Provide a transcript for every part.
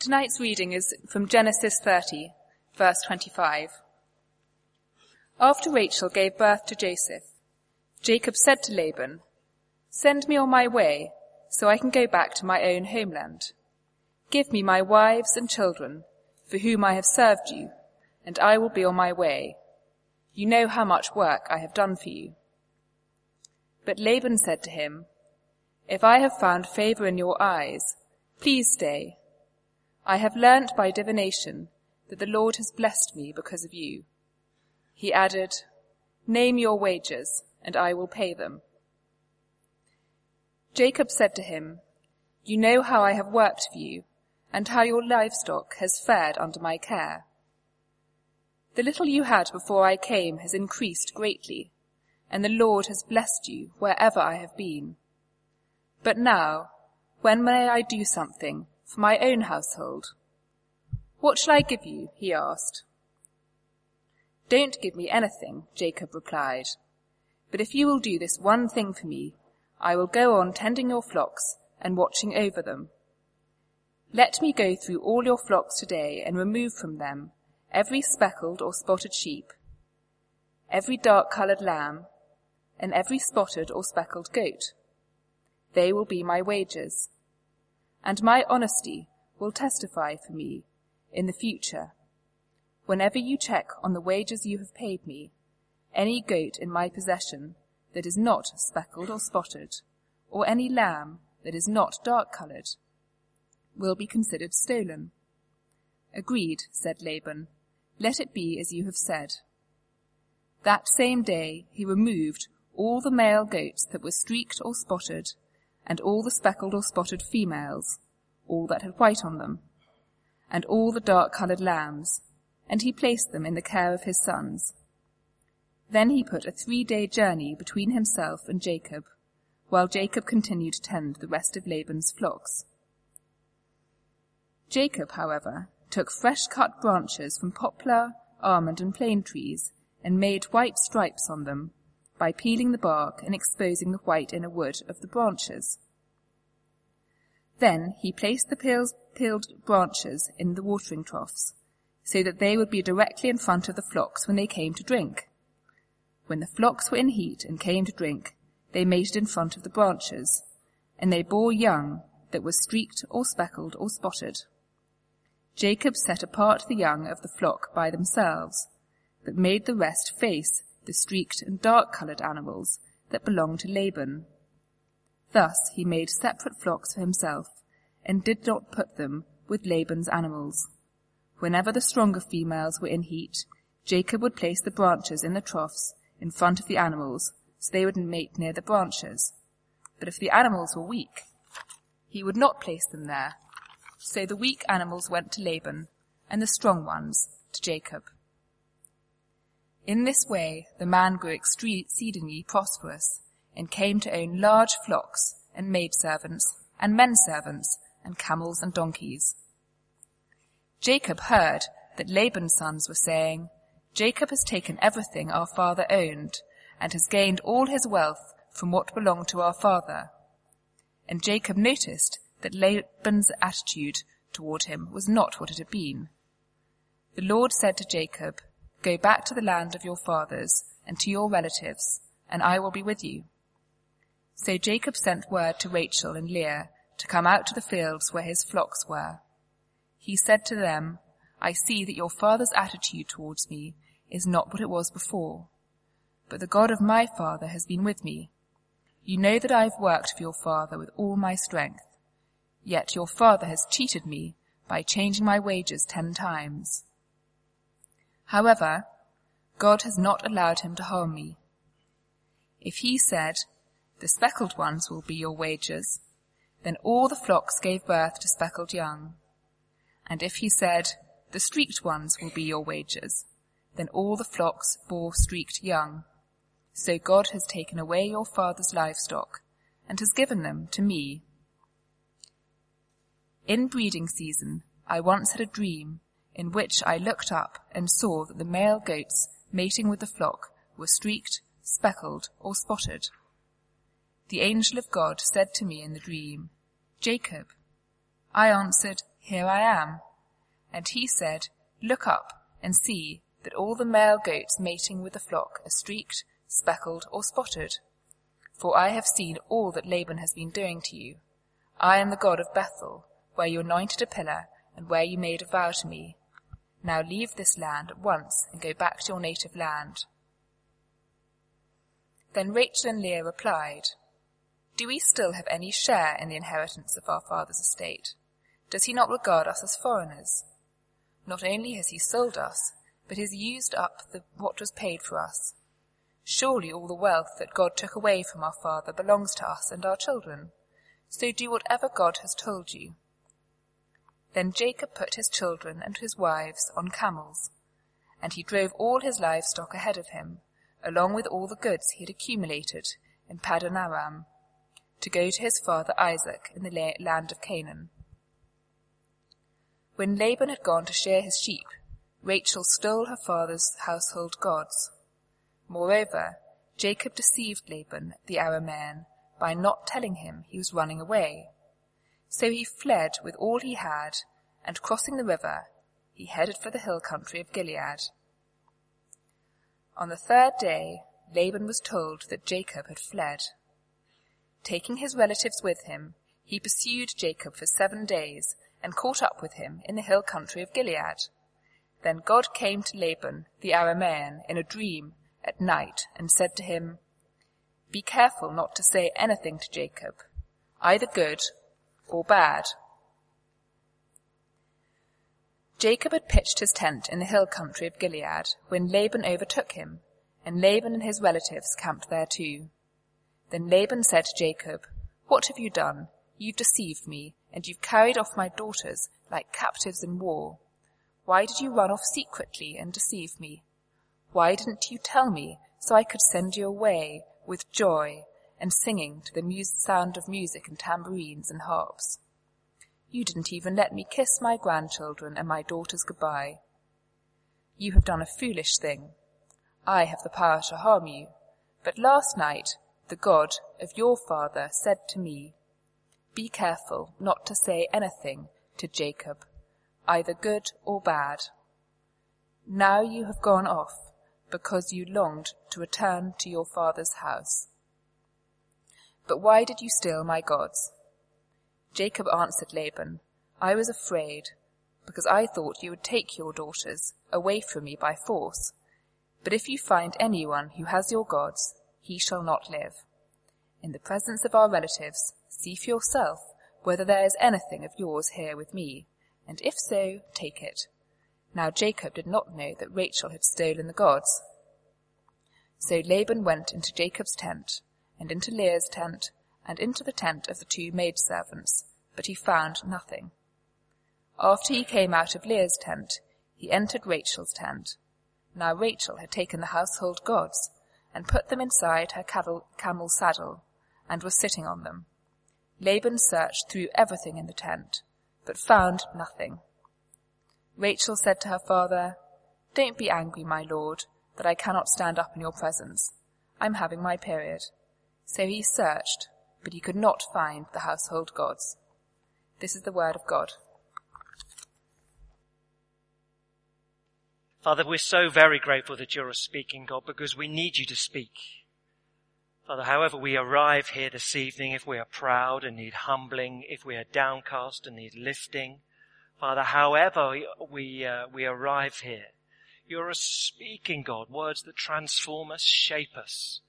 Tonight's reading is from Genesis 30, verse 25. After Rachel gave birth to Joseph, Jacob said to Laban, Send me on my way so I can go back to my own homeland. Give me my wives and children for whom I have served you, and I will be on my way. You know how much work I have done for you. But Laban said to him, If I have found favor in your eyes, please stay I have learnt by divination that the Lord has blessed me because of you. He added, Name your wages, and I will pay them. Jacob said to him, You know how I have worked for you, and how your livestock has fared under my care. The little you had before I came has increased greatly, and the Lord has blessed you wherever I have been. But now, when may I do something for my own household. What shall I give you? he asked. Don't give me anything, Jacob replied. But if you will do this one thing for me, I will go on tending your flocks and watching over them. Let me go through all your flocks today and remove from them every speckled or spotted sheep, every dark-coloured lamb, and every spotted or speckled goat. They will be my wages and my honesty will testify for me in the future. Whenever you check on the wages you have paid me, any goat in my possession that is not speckled or spotted, or any lamb that is not dark coloured, will be considered stolen. Agreed, said Laban. Let it be as you have said. That same day he removed all the male goats that were streaked or spotted and all the speckled or spotted females, all that had white on them, and all the dark-coloured lambs, and he placed them in the care of his sons. Then he put a three-day journey between himself and Jacob, while Jacob continued to tend the rest of Laban's flocks. Jacob, however, took fresh-cut branches from poplar, almond, and plane trees, and made white stripes on them, by peeling the bark and exposing the white inner wood of the branches. Then he placed the peeled branches in the watering troughs, so that they would be directly in front of the flocks when they came to drink. When the flocks were in heat and came to drink, they mated in front of the branches, and they bore young that were streaked or speckled or spotted. Jacob set apart the young of the flock by themselves, but made the rest face the streaked and dark-coloured animals that belonged to Laban. Thus he made separate flocks for himself, and did not put them with Laban's animals. Whenever the stronger females were in heat, Jacob would place the branches in the troughs in front of the animals, so they would mate near the branches. But if the animals were weak, he would not place them there. So the weak animals went to Laban, and the strong ones to Jacob. In this way the man grew exceedingly prosperous, and came to own large flocks, and maidservants, and men servants, and camels and donkeys. Jacob heard that Laban's sons were saying, Jacob has taken everything our father owned, and has gained all his wealth from what belonged to our father. And Jacob noticed that Laban's attitude toward him was not what it had been. The Lord said to Jacob, Go back to the land of your fathers and to your relatives, and I will be with you. So Jacob sent word to Rachel and Leah to come out to the fields where his flocks were. He said to them, I see that your father's attitude towards me is not what it was before, but the God of my father has been with me. You know that I have worked for your father with all my strength, yet your father has cheated me by changing my wages ten times. However, God has not allowed him to harm me. If he said, the speckled ones will be your wages, then all the flocks gave birth to speckled young. And if he said, the streaked ones will be your wages, then all the flocks bore streaked young. So God has taken away your father's livestock and has given them to me. In breeding season, I once had a dream in which I looked up and saw that the male goats mating with the flock were streaked, speckled, or spotted. The angel of God said to me in the dream, Jacob. I answered, Here I am. And he said, Look up and see that all the male goats mating with the flock are streaked, speckled, or spotted. For I have seen all that Laban has been doing to you. I am the God of Bethel, where you anointed a pillar, and where you made a vow to me. Now leave this land at once and go back to your native land. Then Rachel and Leah replied, Do we still have any share in the inheritance of our father's estate? Does he not regard us as foreigners? Not only has he sold us, but has used up the, what was paid for us. Surely all the wealth that God took away from our father belongs to us and our children. So do whatever God has told you. Then Jacob put his children and his wives on camels, and he drove all his livestock ahead of him, along with all the goods he had accumulated in Paddan Aram, to go to his father Isaac in the land of Canaan. When Laban had gone to shear his sheep, Rachel stole her father's household gods. Moreover, Jacob deceived Laban the Aramean by not telling him he was running away. So he fled with all he had, and crossing the river, he headed for the hill country of Gilead. On the third day, Laban was told that Jacob had fled. Taking his relatives with him, he pursued Jacob for seven days and caught up with him in the hill country of Gilead. Then God came to Laban the Aramean in a dream at night and said to him, Be careful not to say anything to Jacob, either good or bad. Jacob had pitched his tent in the hill country of Gilead when Laban overtook him, and Laban and his relatives camped there too. Then Laban said to Jacob, What have you done? You've deceived me, and you've carried off my daughters like captives in war. Why did you run off secretly and deceive me? Why didn't you tell me so I could send you away with joy and singing to the mu- sound of music and tambourines and harps. You didn't even let me kiss my grandchildren and my daughters goodbye. You have done a foolish thing. I have the power to harm you. But last night the God of your father said to me, Be careful not to say anything to Jacob, either good or bad. Now you have gone off because you longed to return to your father's house. But why did you steal my gods? Jacob answered Laban, I was afraid, because I thought you would take your daughters away from me by force. But if you find anyone who has your gods, he shall not live. In the presence of our relatives, see for yourself whether there is anything of yours here with me, and if so, take it. Now Jacob did not know that Rachel had stolen the gods. So Laban went into Jacob's tent, and into Leah's tent, and into the tent of the two maidservants, but he found nothing. After he came out of Leah's tent, he entered Rachel's tent. Now Rachel had taken the household gods, and put them inside her camel saddle, and was sitting on them. Laban searched through everything in the tent, but found nothing. Rachel said to her father, Don't be angry, my lord, that I cannot stand up in your presence. I'm having my period. So he searched, but he could not find the household gods. This is the word of God. Father, we're so very grateful that you're a speaking God because we need you to speak. Father, however we arrive here this evening, if we are proud and need humbling, if we are downcast and need lifting, Father, however we, uh, we arrive here, you're a speaking God, words that transform us, shape us.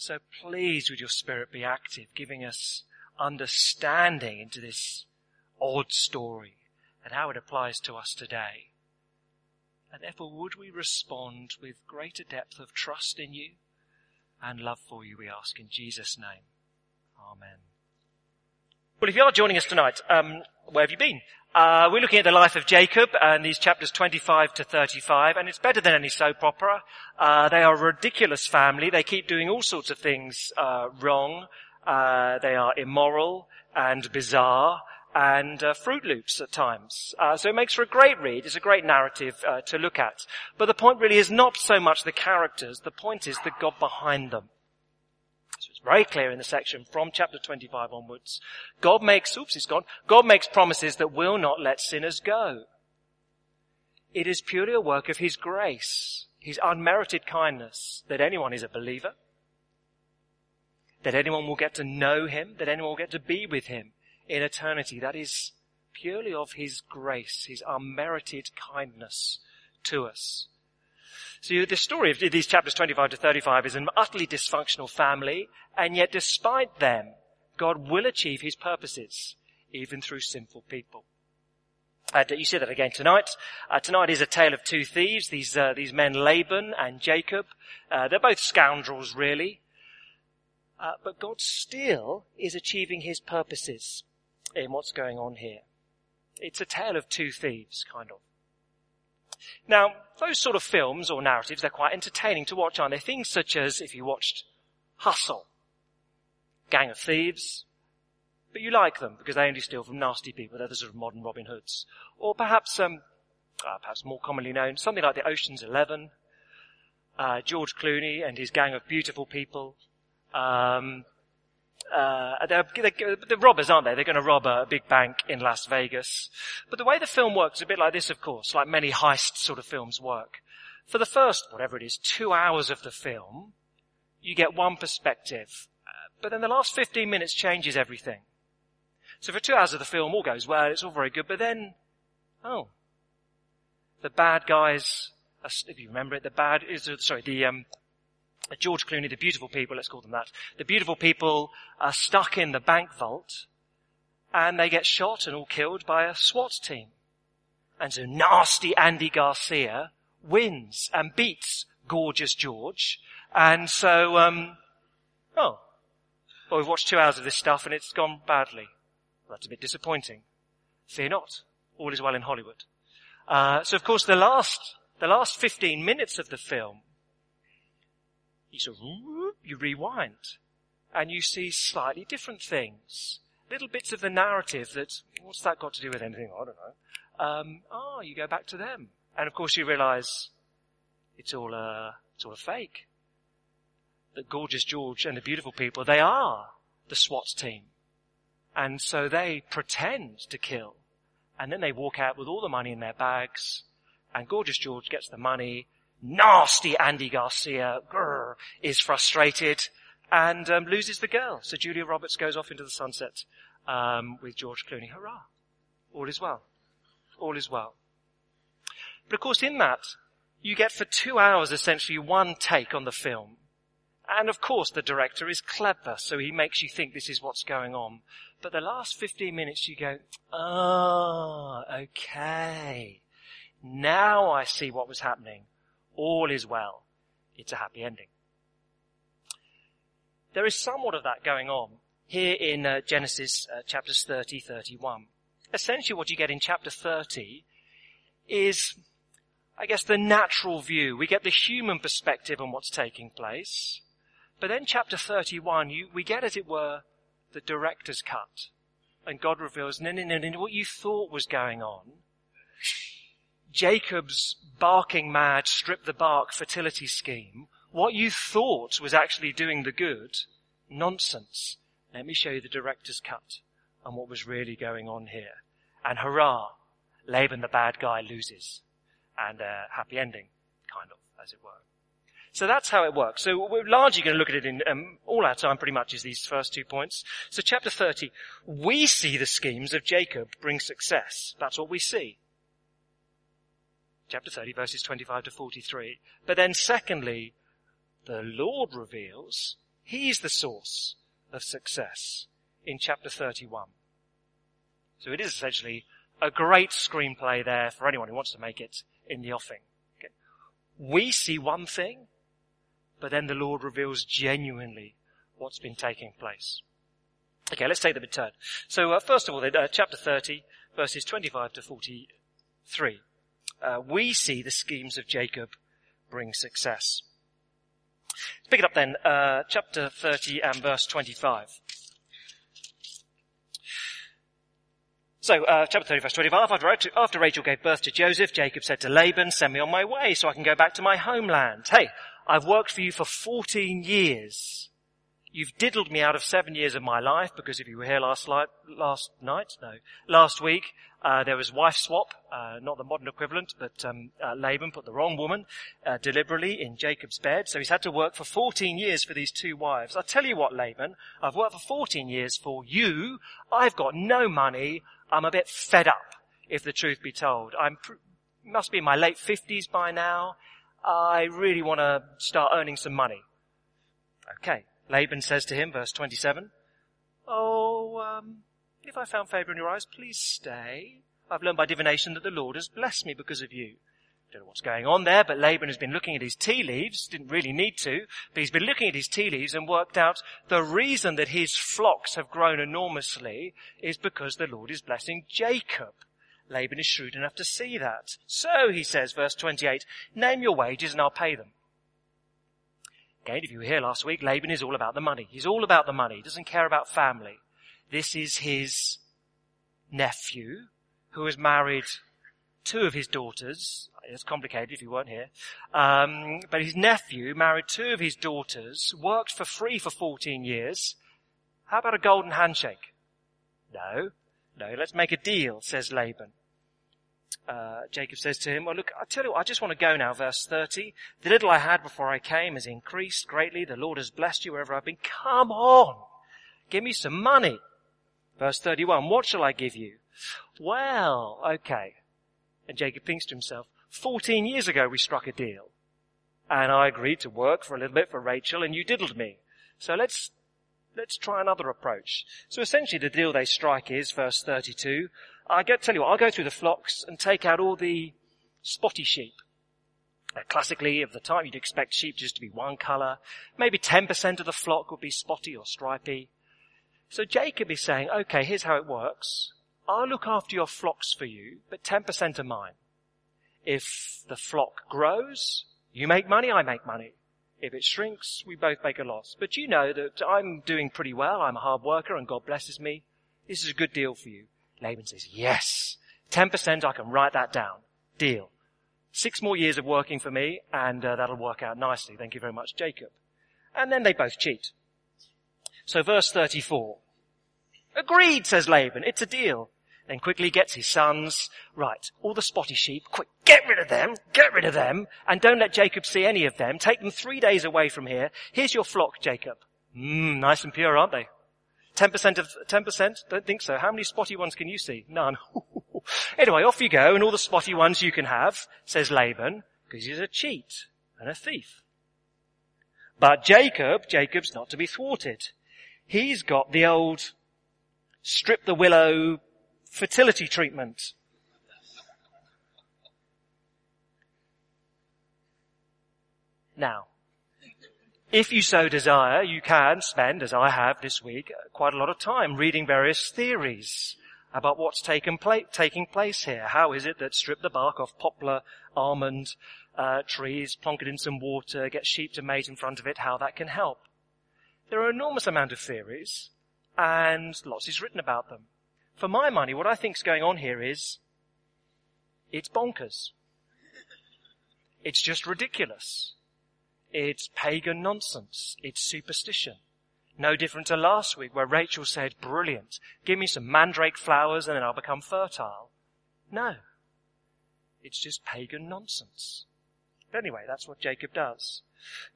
So please would your spirit be active, giving us understanding into this odd story and how it applies to us today. And therefore would we respond with greater depth of trust in you and love for you, we ask in Jesus' name. Amen. Well, if you are joining us tonight, um, where have you been? Uh, we're looking at the life of Jacob and these chapters 25 to 35, and it's better than any soap opera. Uh, they are a ridiculous family. They keep doing all sorts of things uh, wrong. Uh, they are immoral and bizarre and uh, Fruit Loops at times. Uh, so it makes for a great read. It's a great narrative to look at. But the point really is not so much the characters. The point is the God behind them. It's very clear in the section from chapter 25 onwards. God makes, oops, it's gone. God makes promises that will not let sinners go. It is purely a work of His grace, His unmerited kindness, that anyone is a believer, that anyone will get to know Him, that anyone will get to be with Him in eternity. That is purely of His grace, His unmerited kindness to us. So the story of these chapters 25 to 35 is an utterly dysfunctional family, and yet despite them, God will achieve His purposes, even through sinful people. Uh, you see that again tonight. Uh, tonight is a tale of two thieves. These uh, these men, Laban and Jacob. Uh, they're both scoundrels, really. Uh, but God still is achieving His purposes in what's going on here. It's a tale of two thieves, kind of. Now, those sort of films or narratives, they're quite entertaining to watch, aren't they? Things such as if you watched Hustle, Gang of Thieves, but you like them because they only steal from nasty people. They're the sort of modern Robin Hoods. Or perhaps, um, uh, perhaps more commonly known, something like the Ocean's Eleven, uh, George Clooney and his gang of beautiful people. Um, uh, they're, they're, they're, robbers, aren't they? They're going to rob a, big bank in Las Vegas. But the way the film works is a bit like this, of course, like many heist sort of films work. For the first, whatever it is, two hours of the film, you get one perspective. But then the last 15 minutes changes everything. So for two hours of the film, all goes well, it's all very good, but then, oh, the bad guys, if you remember it, the bad, is, sorry, the, um, George Clooney, the beautiful people, let's call them that, the beautiful people are stuck in the bank vault, and they get shot and all killed by a SWAT team. And so nasty Andy Garcia wins and beats gorgeous George, and so, um, oh, well, we've watched two hours of this stuff and it's gone badly. Well, that's a bit disappointing. Fear not. All is well in Hollywood. Uh, so of course the last, the last 15 minutes of the film, you sort of, you rewind and you see slightly different things. Little bits of the narrative that, what's that got to do with anything? I don't know. Um, oh, you go back to them. And of course you realize it's all a, it's all a fake. That gorgeous George and the beautiful people, they are the SWAT team. And so they pretend to kill. And then they walk out with all the money in their bags. And Gorgeous George gets the money. Nasty Andy Garcia is frustrated and um, loses the girl. So Julia Roberts goes off into the sunset um, with George Clooney. Hurrah! All is well. All is well. But of course in that, you get for two hours essentially one take on the film. And of course the director is clever, so he makes you think this is what's going on. But the last 15 minutes you go, oh, okay. Now I see what was happening. All is well. It's a happy ending. There is somewhat of that going on here in uh, Genesis uh, chapters 30, 31. Essentially what you get in chapter 30 is, I guess, the natural view. We get the human perspective on what's taking place. But then chapter 31, you, we get, as it were, the director's cut. And God reveals, no, no, no, no, what you thought was going on, Jacob's barking mad, strip the bark fertility scheme, what you thought was actually doing the good, nonsense. Let me show you the director's cut and what was really going on here. And hurrah, Laban the bad guy loses. And a happy ending, kind of, as it were. So that's how it works. So we're largely going to look at it in um, all our time pretty much is these first two points. So chapter 30, we see the schemes of Jacob bring success. That's what we see. Chapter 30 verses 25 to 43. But then secondly, the Lord reveals He's the source of success in chapter 31. So it is essentially a great screenplay there for anyone who wants to make it in the offing. Okay. We see one thing, but then the Lord reveals genuinely what's been taking place. Okay, let's take them in turn. So uh, first of all, uh, chapter 30, verses 25 to 43. Uh, we see the schemes of Jacob bring success. Pick it up then, uh, chapter 30 and verse 25. So, uh, chapter 30 verse 25, after, after Rachel gave birth to Joseph, Jacob said to Laban, send me on my way so I can go back to my homeland. Hey, I've worked for you for 14 years. You've diddled me out of seven years of my life because if you were here last, li- last night, no, last week, uh, there was wife swap, uh, not the modern equivalent, but um, uh, Laban put the wrong woman uh, deliberately in Jacob's bed, so he's had to work for 14 years for these two wives. I tell you what, Laban, I've worked for 14 years for you. I've got no money. I'm a bit fed up, if the truth be told. I'm pr- must be in my late 50s by now. I really want to start earning some money. Okay. Laban says to him, verse 27, Oh, um, if I found favor in your eyes, please stay. I've learned by divination that the Lord has blessed me because of you. Don't know what's going on there, but Laban has been looking at his tea leaves, didn't really need to, but he's been looking at his tea leaves and worked out the reason that his flocks have grown enormously is because the Lord is blessing Jacob. Laban is shrewd enough to see that. So, he says, verse 28, name your wages and I'll pay them. Again, if you were here last week, Laban is all about the money. He's all about the money. He doesn't care about family. This is his nephew who has married two of his daughters. It's complicated if you weren't here. Um, but his nephew married two of his daughters, worked for free for 14 years. How about a golden handshake? No. No, let's make a deal, says Laban uh, Jacob says to him, well look, I tell you what, I just want to go now, verse 30. The little I had before I came has increased greatly. The Lord has blessed you wherever I've been. Come on. Give me some money. Verse 31, what shall I give you? Well, okay. And Jacob thinks to himself, 14 years ago we struck a deal. And I agreed to work for a little bit for Rachel and you diddled me. So let's, let's try another approach. So essentially the deal they strike is, verse 32, I get, tell you what, I'll go through the flocks and take out all the spotty sheep. Uh, classically, of the time, you'd expect sheep just to be one color. Maybe 10% of the flock would be spotty or stripy. So Jacob is saying, okay, here's how it works. I'll look after your flocks for you, but 10% are mine. If the flock grows, you make money, I make money. If it shrinks, we both make a loss. But you know that I'm doing pretty well. I'm a hard worker and God blesses me. This is a good deal for you. Laban says, yes, 10% I can write that down. Deal. Six more years of working for me and uh, that'll work out nicely. Thank you very much, Jacob. And then they both cheat. So verse 34. Agreed, says Laban. It's a deal. Then quickly gets his sons. Right, all the spotty sheep, quick, get rid of them, get rid of them, and don't let Jacob see any of them. Take them three days away from here. Here's your flock, Jacob. Mmm, nice and pure, aren't they? 10% of, 10%? Don't think so. How many spotty ones can you see? None. anyway, off you go, and all the spotty ones you can have, says Laban, because he's a cheat and a thief. But Jacob, Jacob's not to be thwarted. He's got the old strip the willow fertility treatment. Now, if you so desire, you can spend, as I have this week, quite a lot of time reading various theories about what's pla- taking place here. How is it that strip the bark off poplar, almond uh, trees, plonk it in some water, get sheep to mate in front of it, how that can help? There are an enormous amount of theories, and lots is written about them. For my money, what I think is going on here is, it's bonkers. It's just ridiculous. It's pagan nonsense. It's superstition. No different to last week where Rachel said, brilliant, give me some mandrake flowers and then I'll become fertile. No. It's just pagan nonsense. But anyway, that's what Jacob does.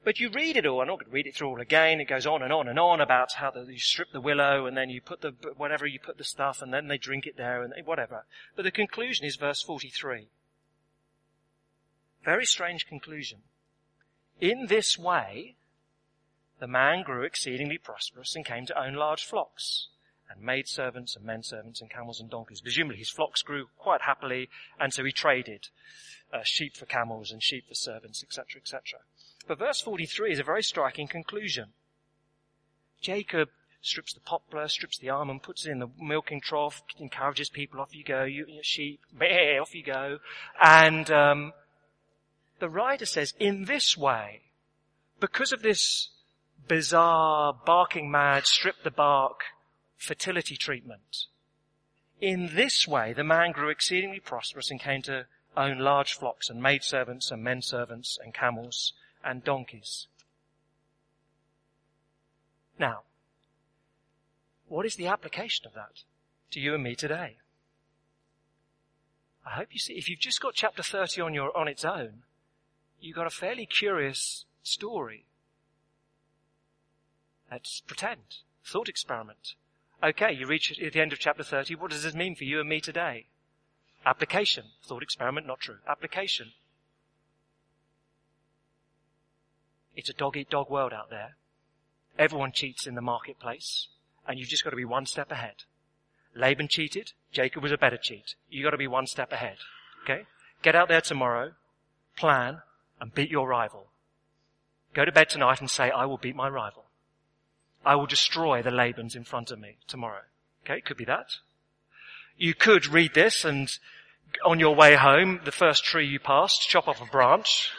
But you read it all, I'm not going to read it through all again. It goes on and on and on about how the, you strip the willow and then you put the, whatever you put the stuff and then they drink it there and whatever. But the conclusion is verse 43. Very strange conclusion. In this way, the man grew exceedingly prosperous and came to own large flocks and maid servants and men servants and camels and donkeys. Presumably his flocks grew quite happily and so he traded uh, sheep for camels and sheep for servants, etc., etc. But verse 43 is a very striking conclusion. Jacob strips the poplar, strips the almond, puts it in the milking trough, encourages people, off you go, you, you sheep, off you go. And um, the writer says, in this way, because of this bizarre, barking mad, strip the bark fertility treatment, in this way the man grew exceedingly prosperous and came to own large flocks and maid servants and men servants and camels and donkeys. Now, what is the application of that to you and me today? I hope you see, if you've just got chapter 30 on your, on its own, you've got a fairly curious story. Let's pretend. Thought experiment. Okay, you reach at the end of chapter 30. What does this mean for you and me today? Application. Thought experiment, not true. Application. It's a dog eat dog world out there. Everyone cheats in the marketplace, and you've just got to be one step ahead. Laban cheated, Jacob was a better cheat. You've got to be one step ahead. Okay? Get out there tomorrow, plan, and beat your rival. Go to bed tonight and say, I will beat my rival. I will destroy the Labans in front of me tomorrow. Okay? It could be that. You could read this and on your way home, the first tree you passed, chop off a branch,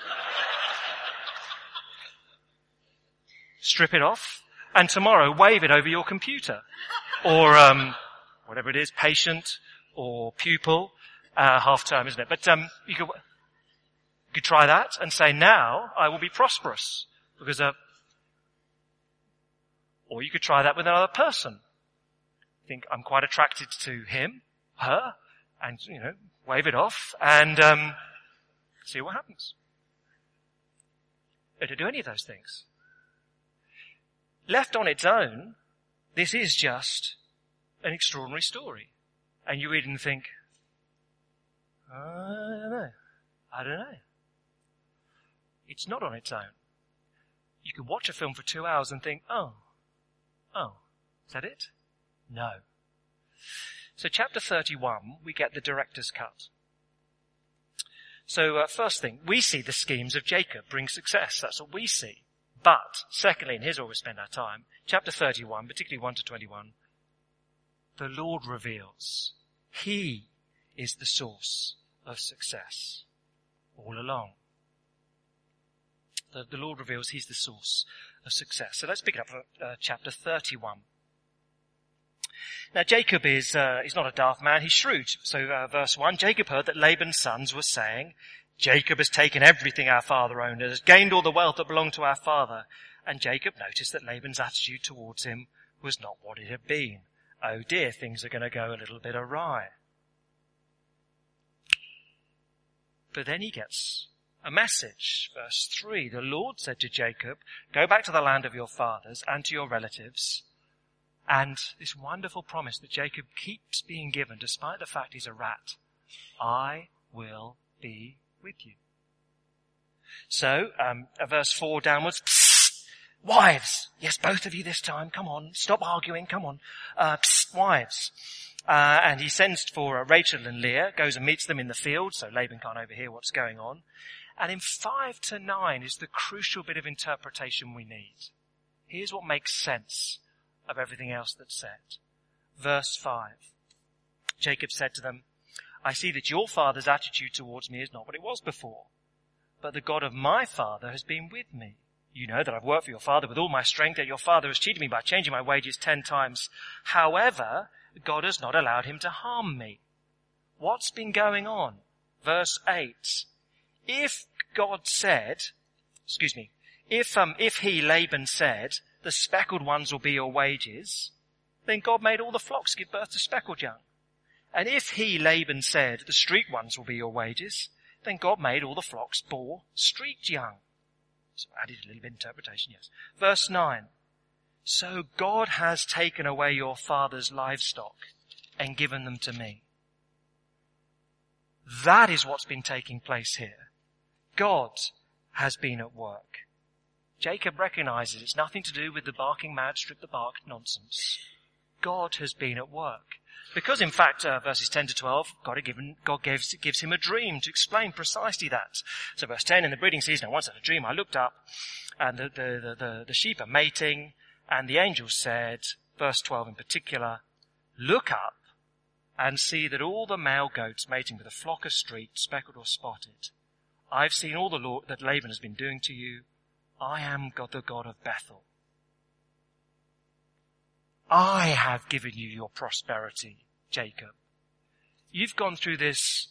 strip it off, and tomorrow wave it over your computer. Or, um, whatever it is, patient or pupil, uh, half term, isn't it? But, um, you could, you could try that and say, now I will be prosperous because, uh, or you could try that with another person. Think I'm quite attracted to him, her, and, you know, wave it off and, um, see what happens. Or to do any of those things. Left on its own, this is just an extraordinary story. And you read and think, I don't know. I don't know. It's not on its own. You can watch a film for two hours and think, oh, oh, is that it? No. So chapter 31, we get the director's cut. So uh, first thing, we see the schemes of Jacob bring success. That's what we see. But, secondly, and here's where we spend our time, chapter 31, particularly 1 to 21, the Lord reveals He is the source of success all along. The, the Lord reveals He's the source of success. So let's pick it up at uh, chapter 31. Now Jacob is, uh, he's not a daft man, he's shrewd. So uh, verse 1, Jacob heard that Laban's sons were saying, Jacob has taken everything our father owned and has gained all the wealth that belonged to our father. And Jacob noticed that Laban's attitude towards him was not what it had been. Oh dear, things are going to go a little bit awry. But then he gets a message. Verse 3, the Lord said to Jacob, go back to the land of your fathers and to your relatives. And this wonderful promise that Jacob keeps being given despite the fact he's a rat. I will be with you. So, um, verse 4 downwards, wives, yes, both of you this time, come on, stop arguing, come on, uh, psst, wives. Uh, and he sends for uh, Rachel and Leah, goes and meets them in the field, so Laban can't overhear what's going on. And in 5 to 9 is the crucial bit of interpretation we need. Here's what makes sense of everything else that's said. Verse 5. Jacob said to them, I see that your father's attitude towards me is not what it was before. But the God of my father has been with me. You know that I've worked for your father with all my strength, yet your father has cheated me by changing my wages ten times. However, God has not allowed him to harm me. What's been going on? Verse 8. If God said, excuse me, if, um, if he, Laban, said, the speckled ones will be your wages, then God made all the flocks give birth to speckled young. And if he, Laban, said, the streaked ones will be your wages, then God made all the flocks bore streaked young. So I added a little bit of interpretation, yes. Verse 9. So God has taken away your father's livestock and given them to me. That is what's been taking place here. God has been at work. Jacob recognizes it's nothing to do with the barking mad strip the bark nonsense. God has been at work. Because in fact, uh, verses 10 to 12, God, given, God gives, gives him a dream to explain precisely that. So verse 10, in the breeding season, I once had a dream, I looked up, and the, the, the, the, sheep are mating, and the angel said, verse 12 in particular, look up and see that all the male goats mating with a flock are streaked, speckled or spotted. I've seen all the law that Laban has been doing to you. I am God, the God of Bethel. I have given you your prosperity. Jacob. You've gone through this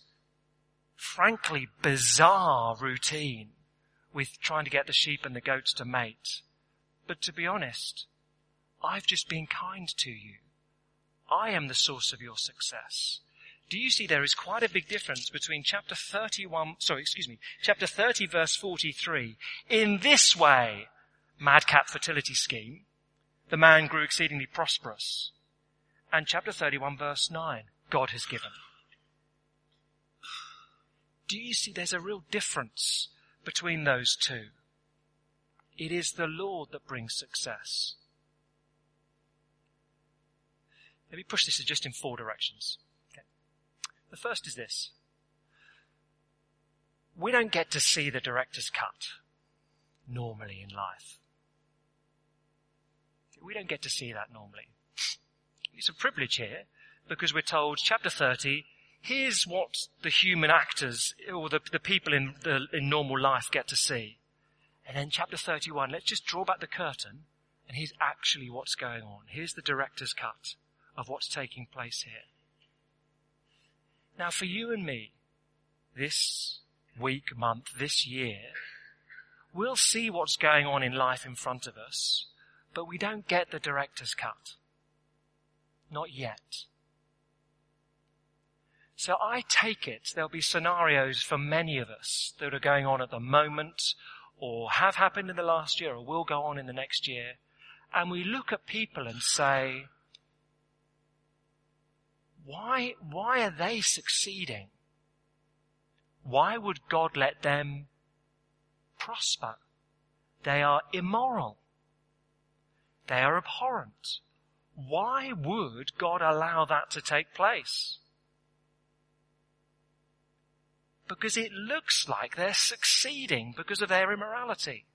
frankly bizarre routine with trying to get the sheep and the goats to mate. But to be honest, I've just been kind to you. I am the source of your success. Do you see there is quite a big difference between chapter 31, sorry, excuse me, chapter 30 verse 43. In this way, madcap fertility scheme, the man grew exceedingly prosperous. And chapter 31 verse 9, God has given. Do you see there's a real difference between those two? It is the Lord that brings success. Let me push this just in four directions. The first is this. We don't get to see the director's cut normally in life. We don't get to see that normally. It's a privilege here because we're told, chapter 30, here's what the human actors or the, the people in, the, in normal life get to see. And then chapter 31, let's just draw back the curtain and here's actually what's going on. Here's the director's cut of what's taking place here. Now for you and me, this week, month, this year, we'll see what's going on in life in front of us, but we don't get the director's cut. Not yet. So I take it there'll be scenarios for many of us that are going on at the moment or have happened in the last year or will go on in the next year. And we look at people and say, why, why are they succeeding? Why would God let them prosper? They are immoral. They are abhorrent. Why would God allow that to take place? because it looks like they're succeeding because of their immorality.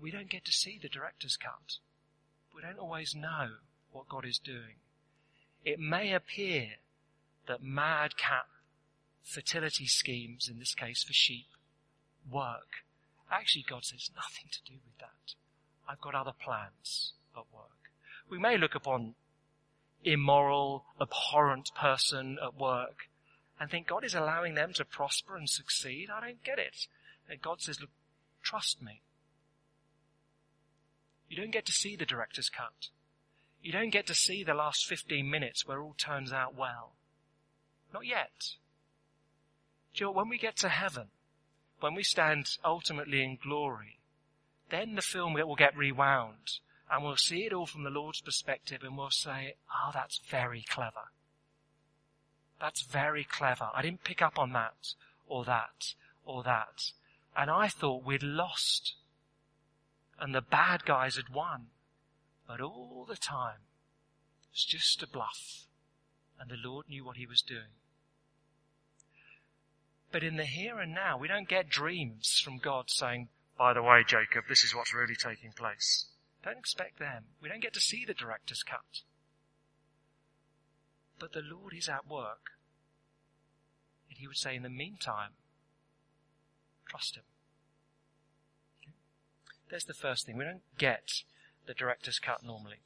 We don't get to see the director's cut. We don't always know what God is doing. It may appear that madcap fertility schemes, in this case for sheep, work. Actually, God says nothing to do with that. I've got other plans at work. We may look upon immoral, abhorrent person at work and think God is allowing them to prosper and succeed. I don't get it. And God says, look, trust me. You don't get to see the director's cut. You don't get to see the last 15 minutes where all turns out well. Not yet. You know, when we get to heaven, when we stand ultimately in glory, then the film will get rewound and we'll see it all from the Lord's perspective and we'll say, oh, that's very clever. That's very clever. I didn't pick up on that or that or that. And I thought we'd lost and the bad guys had won. But all the time, it was just a bluff and the Lord knew what he was doing. But in the here and now, we don't get dreams from God saying, by the way, Jacob, this is what's really taking place. Don't expect them. We don't get to see the director's cut. But the Lord is at work. And he would say, in the meantime, trust him. Okay? There's the first thing. We don't get the director's cut normally.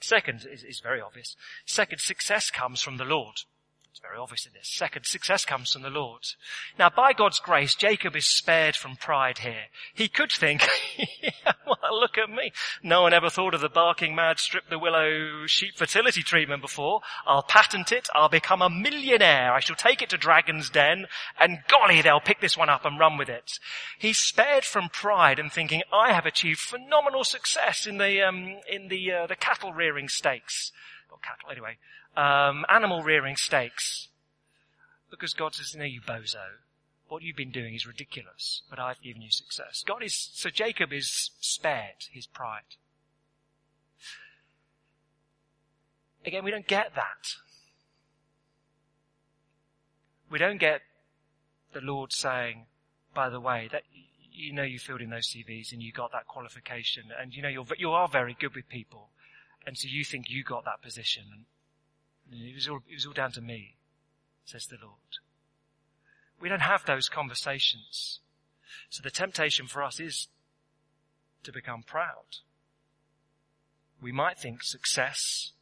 Second is, is very obvious. Second, success comes from the Lord. It's very obvious in this. Second, success comes from the Lord. Now, by God's grace, Jacob is spared from pride here. He could think, well, look at me. No one ever thought of the barking mad strip the willow sheep fertility treatment before. I'll patent it. I'll become a millionaire. I shall take it to Dragon's Den and golly, they'll pick this one up and run with it. He's spared from pride and thinking, I have achieved phenomenal success in the, um, in the, uh, the cattle rearing stakes. Not cattle, anyway um, animal rearing stakes. Because God says, no, you bozo. What you've been doing is ridiculous, but I've given you success. God is, so Jacob is spared his pride. Again, we don't get that. We don't get the Lord saying, by the way, that you know you filled in those CVs and you got that qualification and you know you're, you are very good with people. And so you think you got that position it was all, it was all down to me, says the Lord. We don't have those conversations. So the temptation for us is to become proud. We might think success,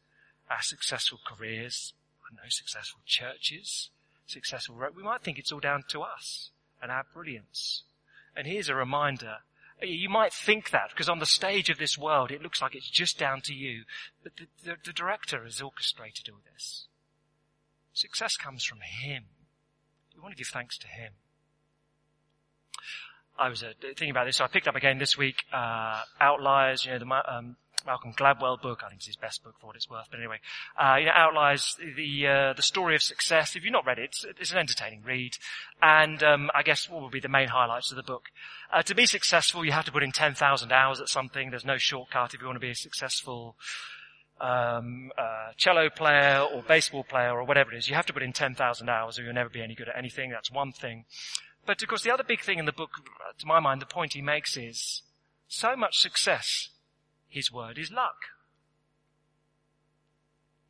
our successful careers, I know, successful churches, successful, we might think it's all down to us and our brilliance. And here's a reminder, You might think that because on the stage of this world it looks like it's just down to you. But the, the, the director has orchestrated all this. Success comes from Him. You want to give thanks to Him. I was uh, thinking about this, so I picked up again this week, uh, Outliers, you know, the, um, Malcolm Gladwell book. I think it's his best book for what it's worth. But anyway, uh, know, Outliers the uh, the story of success. If you've not read it, it's, it's an entertaining read. And um, I guess what will be the main highlights of the book? Uh, to be successful, you have to put in ten thousand hours at something. There's no shortcut if you want to be a successful um, uh, cello player or baseball player or whatever it is. You have to put in ten thousand hours, or you'll never be any good at anything. That's one thing. But of course, the other big thing in the book, to my mind, the point he makes is so much success his word is luck.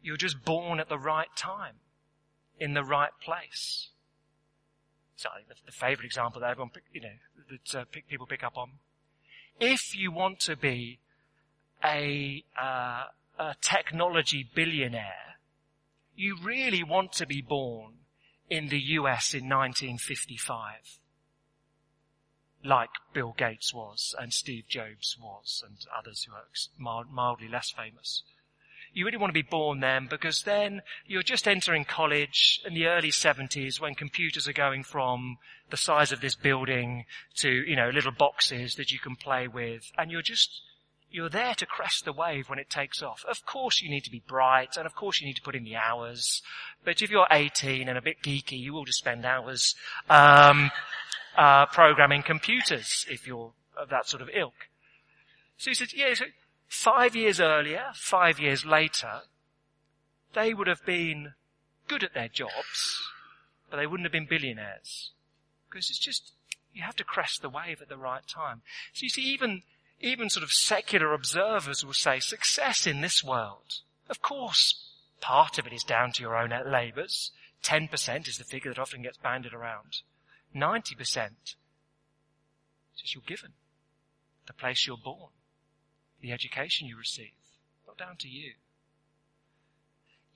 You're just born at the right time, in the right place. So the, the favorite example that everyone, you know, that uh, people pick up on. If you want to be a, uh, a technology billionaire, you really want to be born in the US in 1955 like Bill Gates was and Steve Jobs was and others who are mildly less famous. You really want to be born then because then you're just entering college in the early 70s when computers are going from the size of this building to, you know, little boxes that you can play with and you're just, you're there to crest the wave when it takes off. Of course you need to be bright and of course you need to put in the hours. But if you're 18 and a bit geeky, you will just spend hours. Um, uh, programming computers if you're of that sort of ilk. So he said, yeah, so five years earlier, five years later, they would have been good at their jobs, but they wouldn't have been billionaires. Because it's just, you have to crest the wave at the right time. So you see, even, even sort of secular observers will say success in this world. Of course, part of it is down to your own labours. 10% is the figure that often gets banded around. 90% is just you're given. The place you're born. The education you receive. Not down to you.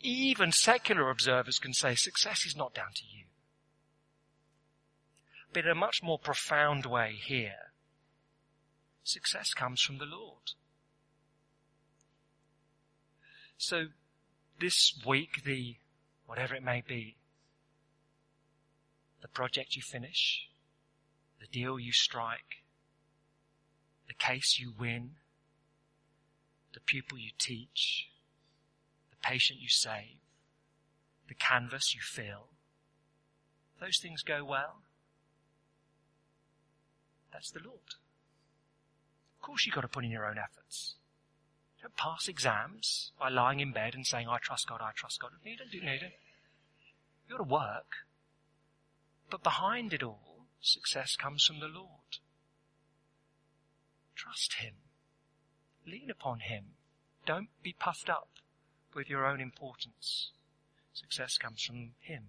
Even secular observers can say success is not down to you. But in a much more profound way here, success comes from the Lord. So this week, the, whatever it may be, the project you finish, the deal you strike, the case you win, the pupil you teach, the patient you save, the canvas you fill. Those things go well. That's the Lord. Of course you've got to put in your own efforts. You don't pass exams by lying in bed and saying, I trust God, I trust God. No, You don't do, you don't. You've got to work. But behind it all, success comes from the Lord. Trust Him. Lean upon Him. Don't be puffed up with your own importance. Success comes from Him.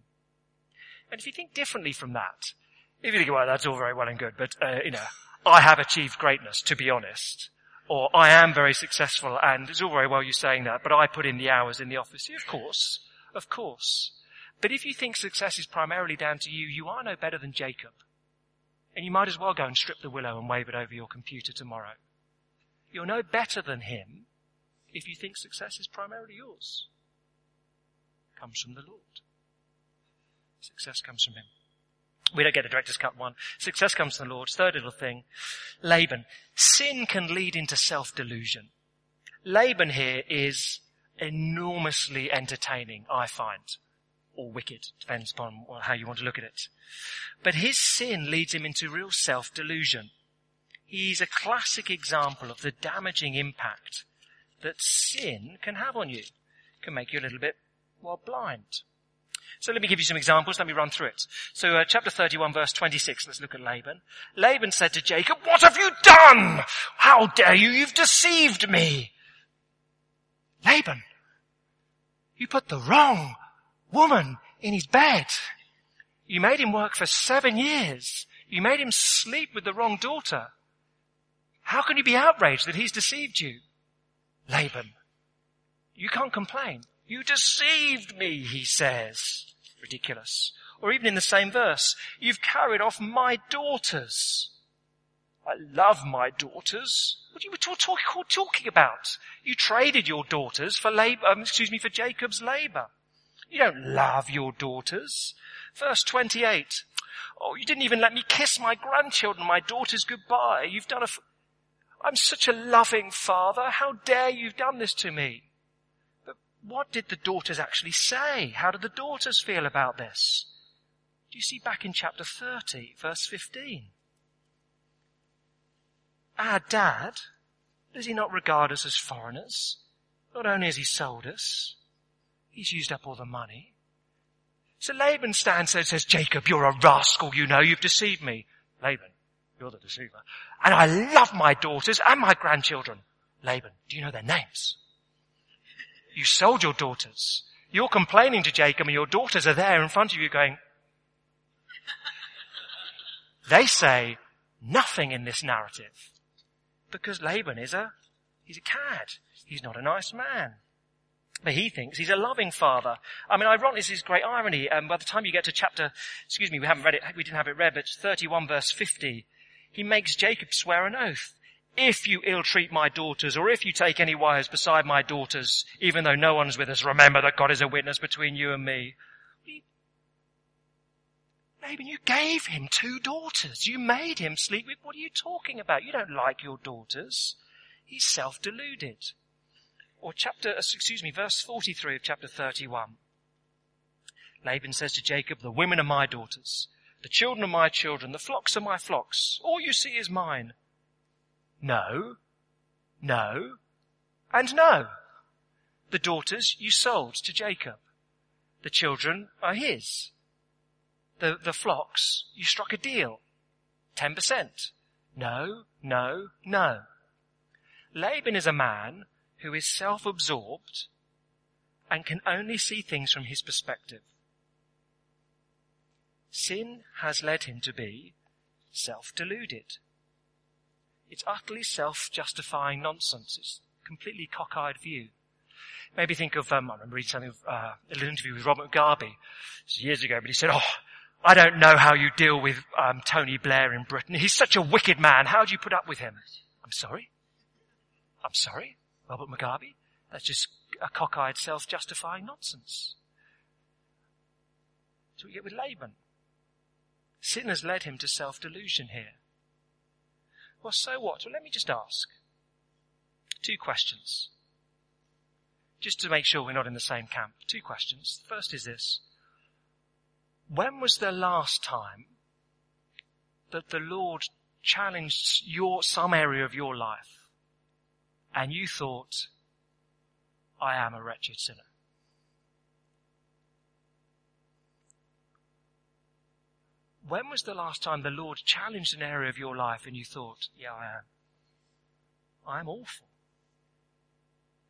And if you think differently from that, if you think, well, that's all very well and good, but, uh, you know, I have achieved greatness, to be honest. Or I am very successful and it's all very well you saying that, but I put in the hours in the office. Of course. Of course. But if you think success is primarily down to you, you are no better than Jacob. And you might as well go and strip the willow and wave it over your computer tomorrow. You're no better than him if you think success is primarily yours. It comes from the Lord. Success comes from him. We don't get a director's cut one. Success comes from the Lord. Third little thing. Laban. Sin can lead into self-delusion. Laban here is enormously entertaining, I find or wicked, depends upon how you want to look at it. But his sin leads him into real self-delusion. He's a classic example of the damaging impact that sin can have on you. It can make you a little bit, well, blind. So let me give you some examples. Let me run through it. So uh, chapter 31 verse 26, let's look at Laban. Laban said to Jacob, what have you done? How dare you? You've deceived me. Laban, you put the wrong woman in his bed. You made him work for seven years. You made him sleep with the wrong daughter. How can you be outraged that he's deceived you? Laban, you can't complain. You deceived me, he says. Ridiculous. Or even in the same verse, you've carried off my daughters. I love my daughters. What are you talk, talk, talking about? You traded your daughters for labor, um, excuse me, for Jacob's labor. You don't love your daughters. Verse 28. Oh, you didn't even let me kiss my grandchildren, my daughters goodbye. You've done a, f- I'm such a loving father. How dare you've done this to me? But what did the daughters actually say? How did the daughters feel about this? Do you see back in chapter 30, verse 15? Our dad, does he not regard us as foreigners? Not only has he sold us, he's used up all the money. So Laban stands there and says, Jacob, you're a rascal, you know, you've deceived me. Laban, you're the deceiver. And I love my daughters and my grandchildren. Laban, do you know their names? You sold your daughters. You're complaining to Jacob and your daughters are there in front of you going, they say nothing in this narrative because Laban is a, he's a cad. He's not a nice man. But he thinks he's a loving father. I mean, ironically, this is great irony. Um, by the time you get to chapter, excuse me, we haven't read it, we didn't have it read, but 31 verse 50, he makes Jacob swear an oath. If you ill-treat my daughters, or if you take any wives beside my daughters, even though no one's with us, remember that God is a witness between you and me. Laban, you gave him two daughters. You made him sleep with, what are you talking about? You don't like your daughters. He's self-deluded. Or chapter, uh, excuse me, verse 43 of chapter 31. Laban says to Jacob, the women are my daughters. The children are my children. The flocks are my flocks. All you see is mine. No, no, and no. The daughters you sold to Jacob. The children are his. The, the flocks, you struck a deal. 10%. No, no, no. Laban is a man who is self-absorbed and can only see things from his perspective. Sin has led him to be self-deluded. It's utterly self-justifying nonsense. It's a completely cockeyed view. Maybe think of, um, I remember reading something, uh, a little interview with Robert Mugabe years ago, but he said, oh, I don't know how you deal with um, Tony Blair in Britain. He's such a wicked man. How do you put up with him? I'm sorry? I'm sorry? Robert Mugabe? That's just a cockeyed self-justifying nonsense. So we get with Laban. Sin has led him to self-delusion here. Well, so what? Well, let me just ask. Two questions. Just to make sure we're not in the same camp. Two questions. The first is this. When was the last time that the Lord challenged your, some area of your life and you thought, I am a wretched sinner? When was the last time the Lord challenged an area of your life and you thought, yeah, I am. I'm awful.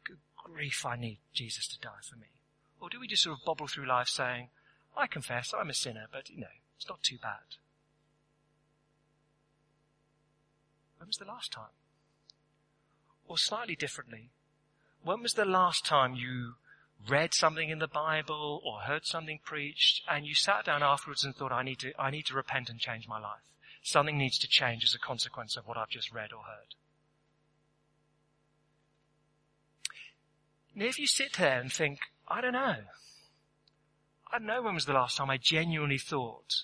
Good grief, I need Jesus to die for me. Or do we just sort of bobble through life saying, I confess I'm a sinner, but you know, it's not too bad. When was the last time? Or slightly differently, when was the last time you read something in the Bible or heard something preached and you sat down afterwards and thought, I need to, I need to repent and change my life. Something needs to change as a consequence of what I've just read or heard. And if you sit there and think, I don't know, I don't know when was the last time I genuinely thought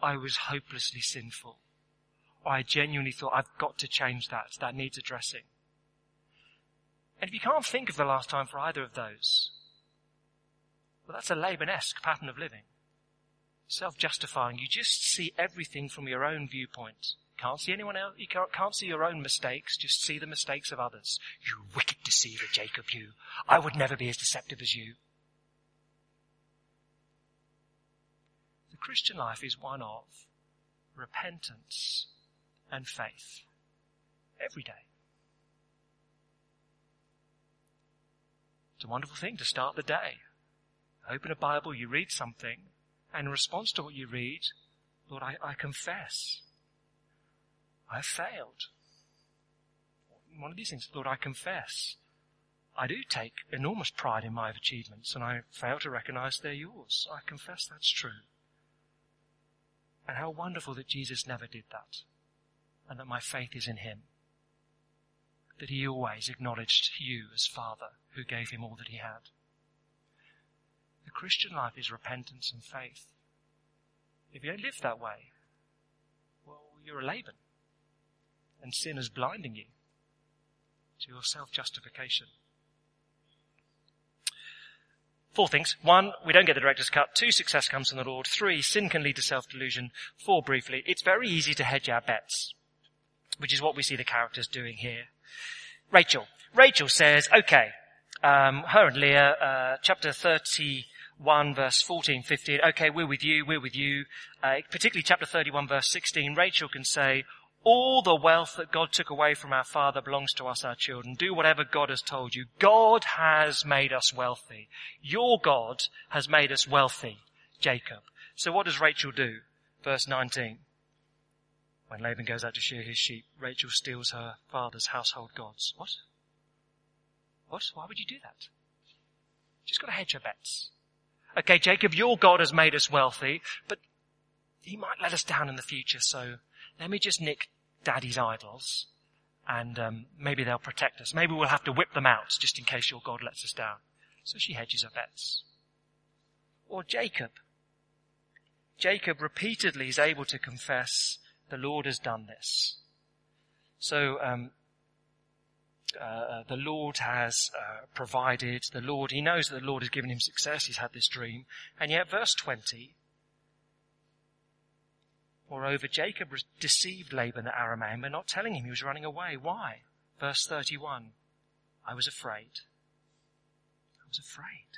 I was hopelessly sinful. Or I genuinely thought I've got to change that. That needs addressing. And if you can't think of the last time for either of those, well, that's a Laban-esque pattern of living. Self-justifying. You just see everything from your own viewpoint. Can't see anyone else. You can't, can't see your own mistakes. Just see the mistakes of others. You wicked deceiver, Jacob, you. I would never be as deceptive as you. The Christian life is one of repentance and faith. Every day. It's a wonderful thing to start the day. Open a Bible, you read something, and in response to what you read, Lord, I, I confess. I've failed. One of these things, Lord, I confess. I do take enormous pride in my achievements and I fail to recognize they're yours. I confess that's true. And how wonderful that Jesus never did that. and that my faith is in him. That he always acknowledged you as Father who gave him all that he had. The Christian life is repentance and faith. If you don't live that way, well, you're a Laban. And sin is blinding you to your self-justification. Four things. One, we don't get the director's cut. Two, success comes from the Lord. Three, sin can lead to self-delusion. Four, briefly, it's very easy to hedge our bets, which is what we see the characters doing here. Rachel. Rachel says, okay, um, her and Leah, uh, chapter 31 verse 14, 15, okay, we're with you, we're with you. Uh, particularly chapter 31 verse 16, Rachel can say, all the wealth that God took away from our father belongs to us, our children. Do whatever God has told you. God has made us wealthy. Your God has made us wealthy, Jacob. So what does Rachel do? Verse 19. When Laban goes out to shear his sheep, Rachel steals her father's household gods. What? What? Why would you do that? She's got to hedge her bets. Okay, Jacob, your God has made us wealthy, but he might let us down in the future, so let me just nick daddy's idols and um, maybe they'll protect us. Maybe we'll have to whip them out just in case your God lets us down. So she hedges her bets. Or Jacob. Jacob repeatedly is able to confess, the Lord has done this. So um, uh, uh the Lord has uh, provided. The Lord, he knows that the Lord has given him success. He's had this dream, and yet, verse twenty, Moreover, Jacob deceived Laban the Aramean by not telling him he was running away. Why? Verse 31. I was afraid. I was afraid.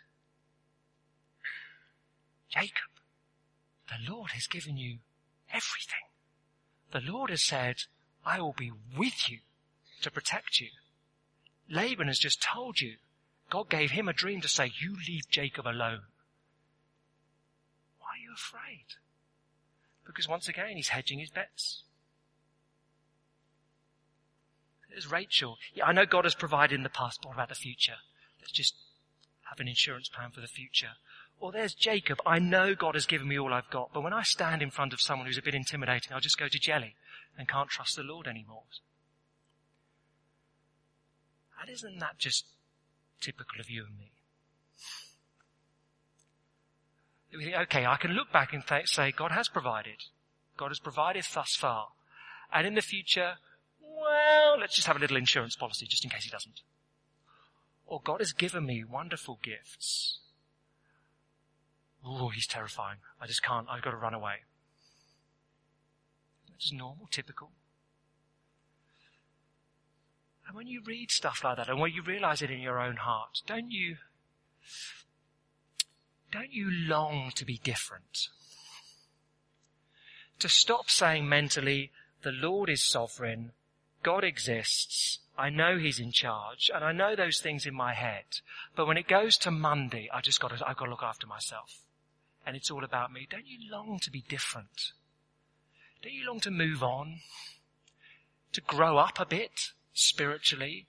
Jacob, the Lord has given you everything. The Lord has said, I will be with you to protect you. Laban has just told you, God gave him a dream to say, you leave Jacob alone. Why are you afraid? Because once again, he's hedging his bets. There's Rachel. Yeah, I know God has provided in the past, but what about the future? Let's just have an insurance plan for the future. Or there's Jacob. I know God has given me all I've got, but when I stand in front of someone who's a bit intimidating, I'll just go to jelly and can't trust the Lord anymore. And isn't that just typical of you and me? we think, okay, I can look back and th- say, God has provided. God has provided thus far. And in the future, well, let's just have a little insurance policy just in case he doesn't. Or God has given me wonderful gifts. Oh, he's terrifying. I just can't, I've got to run away. It's normal, typical. And when you read stuff like that and when you realize it in your own heart, don't you, don't you long to be different? To stop saying mentally, the Lord is sovereign, God exists, I know He's in charge, and I know those things in my head, but when it goes to Monday, I just gotta, I've gotta look after myself. And it's all about me. Don't you long to be different? Don't you long to move on? To grow up a bit spiritually?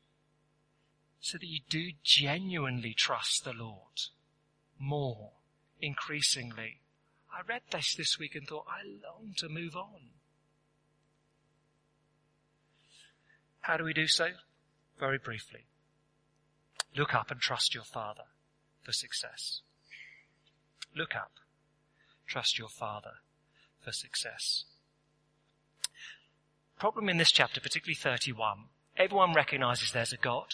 So that you do genuinely trust the Lord? more increasingly. I read this this week and thought, I long to move on. How do we do so? Very briefly. Look up and trust your Father for success. Look up. Trust your Father for success. Problem in this chapter, particularly 31, everyone recognizes there's a God.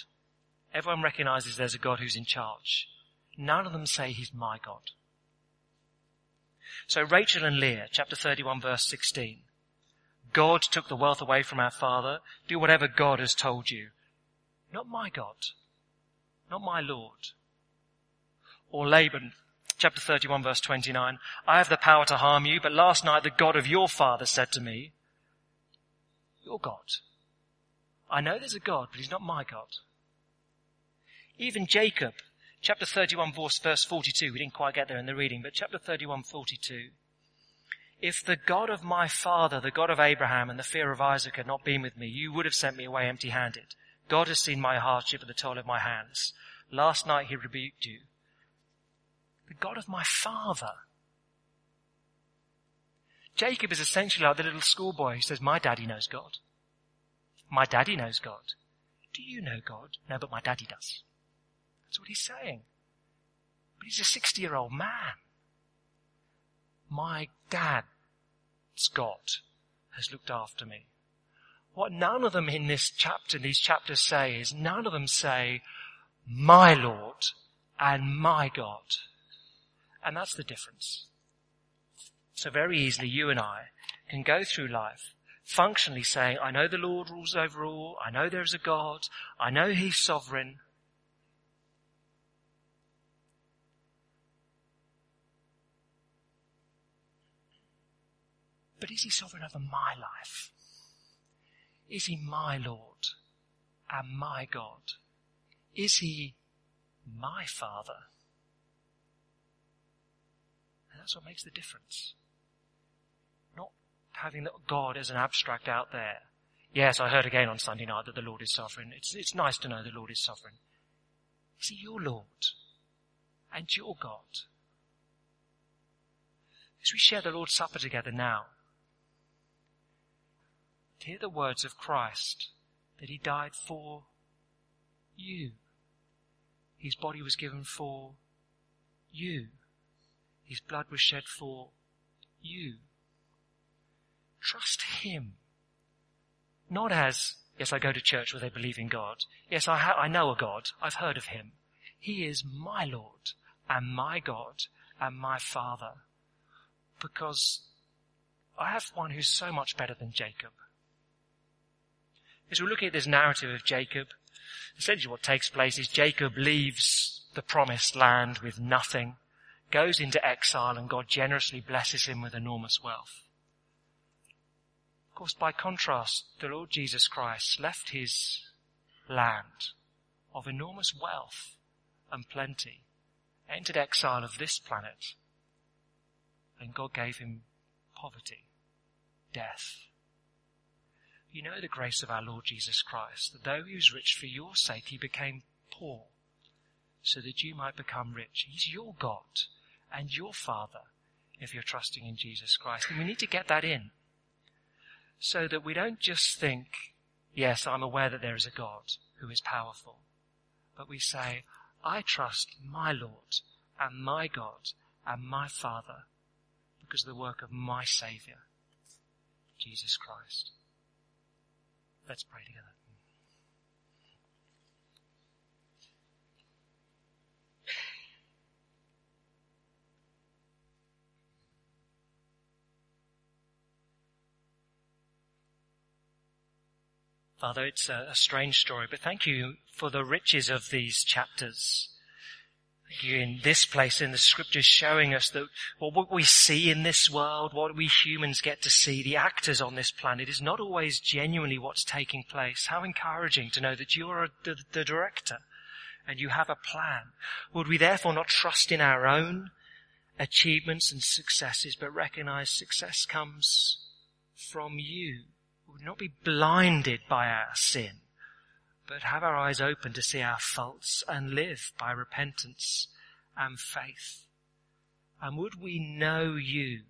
Everyone recognizes there's a God who's in charge. None of them say he's my God. So Rachel and Leah, chapter 31 verse 16. God took the wealth away from our father. Do whatever God has told you. Not my God. Not my Lord. Or Laban, chapter 31 verse 29. I have the power to harm you, but last night the God of your father said to me, your God. I know there's a God, but he's not my God. Even Jacob, Chapter 31 verse 42. We didn't quite get there in the reading, but chapter 31 42. If the God of my father, the God of Abraham and the fear of Isaac had not been with me, you would have sent me away empty handed. God has seen my hardship and the toil of my hands. Last night he rebuked you. The God of my father. Jacob is essentially like the little schoolboy who says, my daddy knows God. My daddy knows God. Do you know God? No, but my daddy does. That's what he's saying. But he's a 60 year old man. My dad's God has looked after me. What none of them in this chapter, these chapters say is none of them say, my Lord and my God. And that's the difference. So very easily you and I can go through life functionally saying, I know the Lord rules over all, I know there is a God, I know He's sovereign. But is He sovereign over my life? Is He my Lord and my God? Is He my Father? That's what makes the difference Not having God as an abstract out there. Yes, I heard again on Sunday night that the Lord is sovereign. It's, it's nice to know the Lord is sovereign. Is he your Lord and your God? As we share the Lord's Supper together now, to hear the words of Christ that he died for you. His body was given for you. His blood was shed for you. Trust Him. Not as, yes, I go to church where they believe in God. Yes, I, ha- I know a God. I've heard of Him. He is my Lord and my God and my Father. Because I have one who's so much better than Jacob. As we look at this narrative of Jacob, essentially what takes place is Jacob leaves the promised land with nothing, goes into exile and God generously blesses him with enormous wealth Of course, by contrast, the Lord Jesus Christ left his land of enormous wealth and plenty, entered exile of this planet, and God gave him poverty, death. You know the grace of our Lord Jesus Christ, that though he was rich for your sake, he became poor, so that you might become rich. He's your God and your Father if you're trusting in Jesus Christ. And we need to get that in so that we don't just think, yes, I'm aware that there is a God who is powerful, but we say, I trust my Lord and my God and my Father because of the work of my Saviour, Jesus Christ. Let's pray together. Father, it's a, a, strange story, but thank you for the riches of these chapters. You in this place in the scriptures showing us that what we see in this world, what we humans get to see, the actors on this planet is not always genuinely what's taking place. How encouraging to know that you are the, the director and you have a plan. Would we therefore not trust in our own achievements and successes, but recognize success comes from you? Would not be blinded by our sin, but have our eyes open to see our faults and live by repentance and faith. And would we know you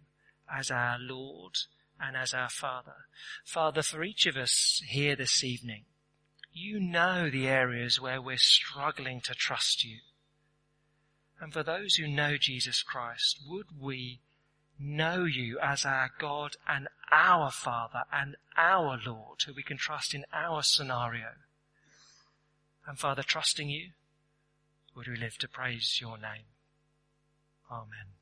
as our Lord and as our Father? Father, for each of us here this evening, you know the areas where we're struggling to trust you. And for those who know Jesus Christ, would we know you as our God and our Father and our Lord who we can trust in our scenario. And Father, trusting you, would we live to praise your name? Amen.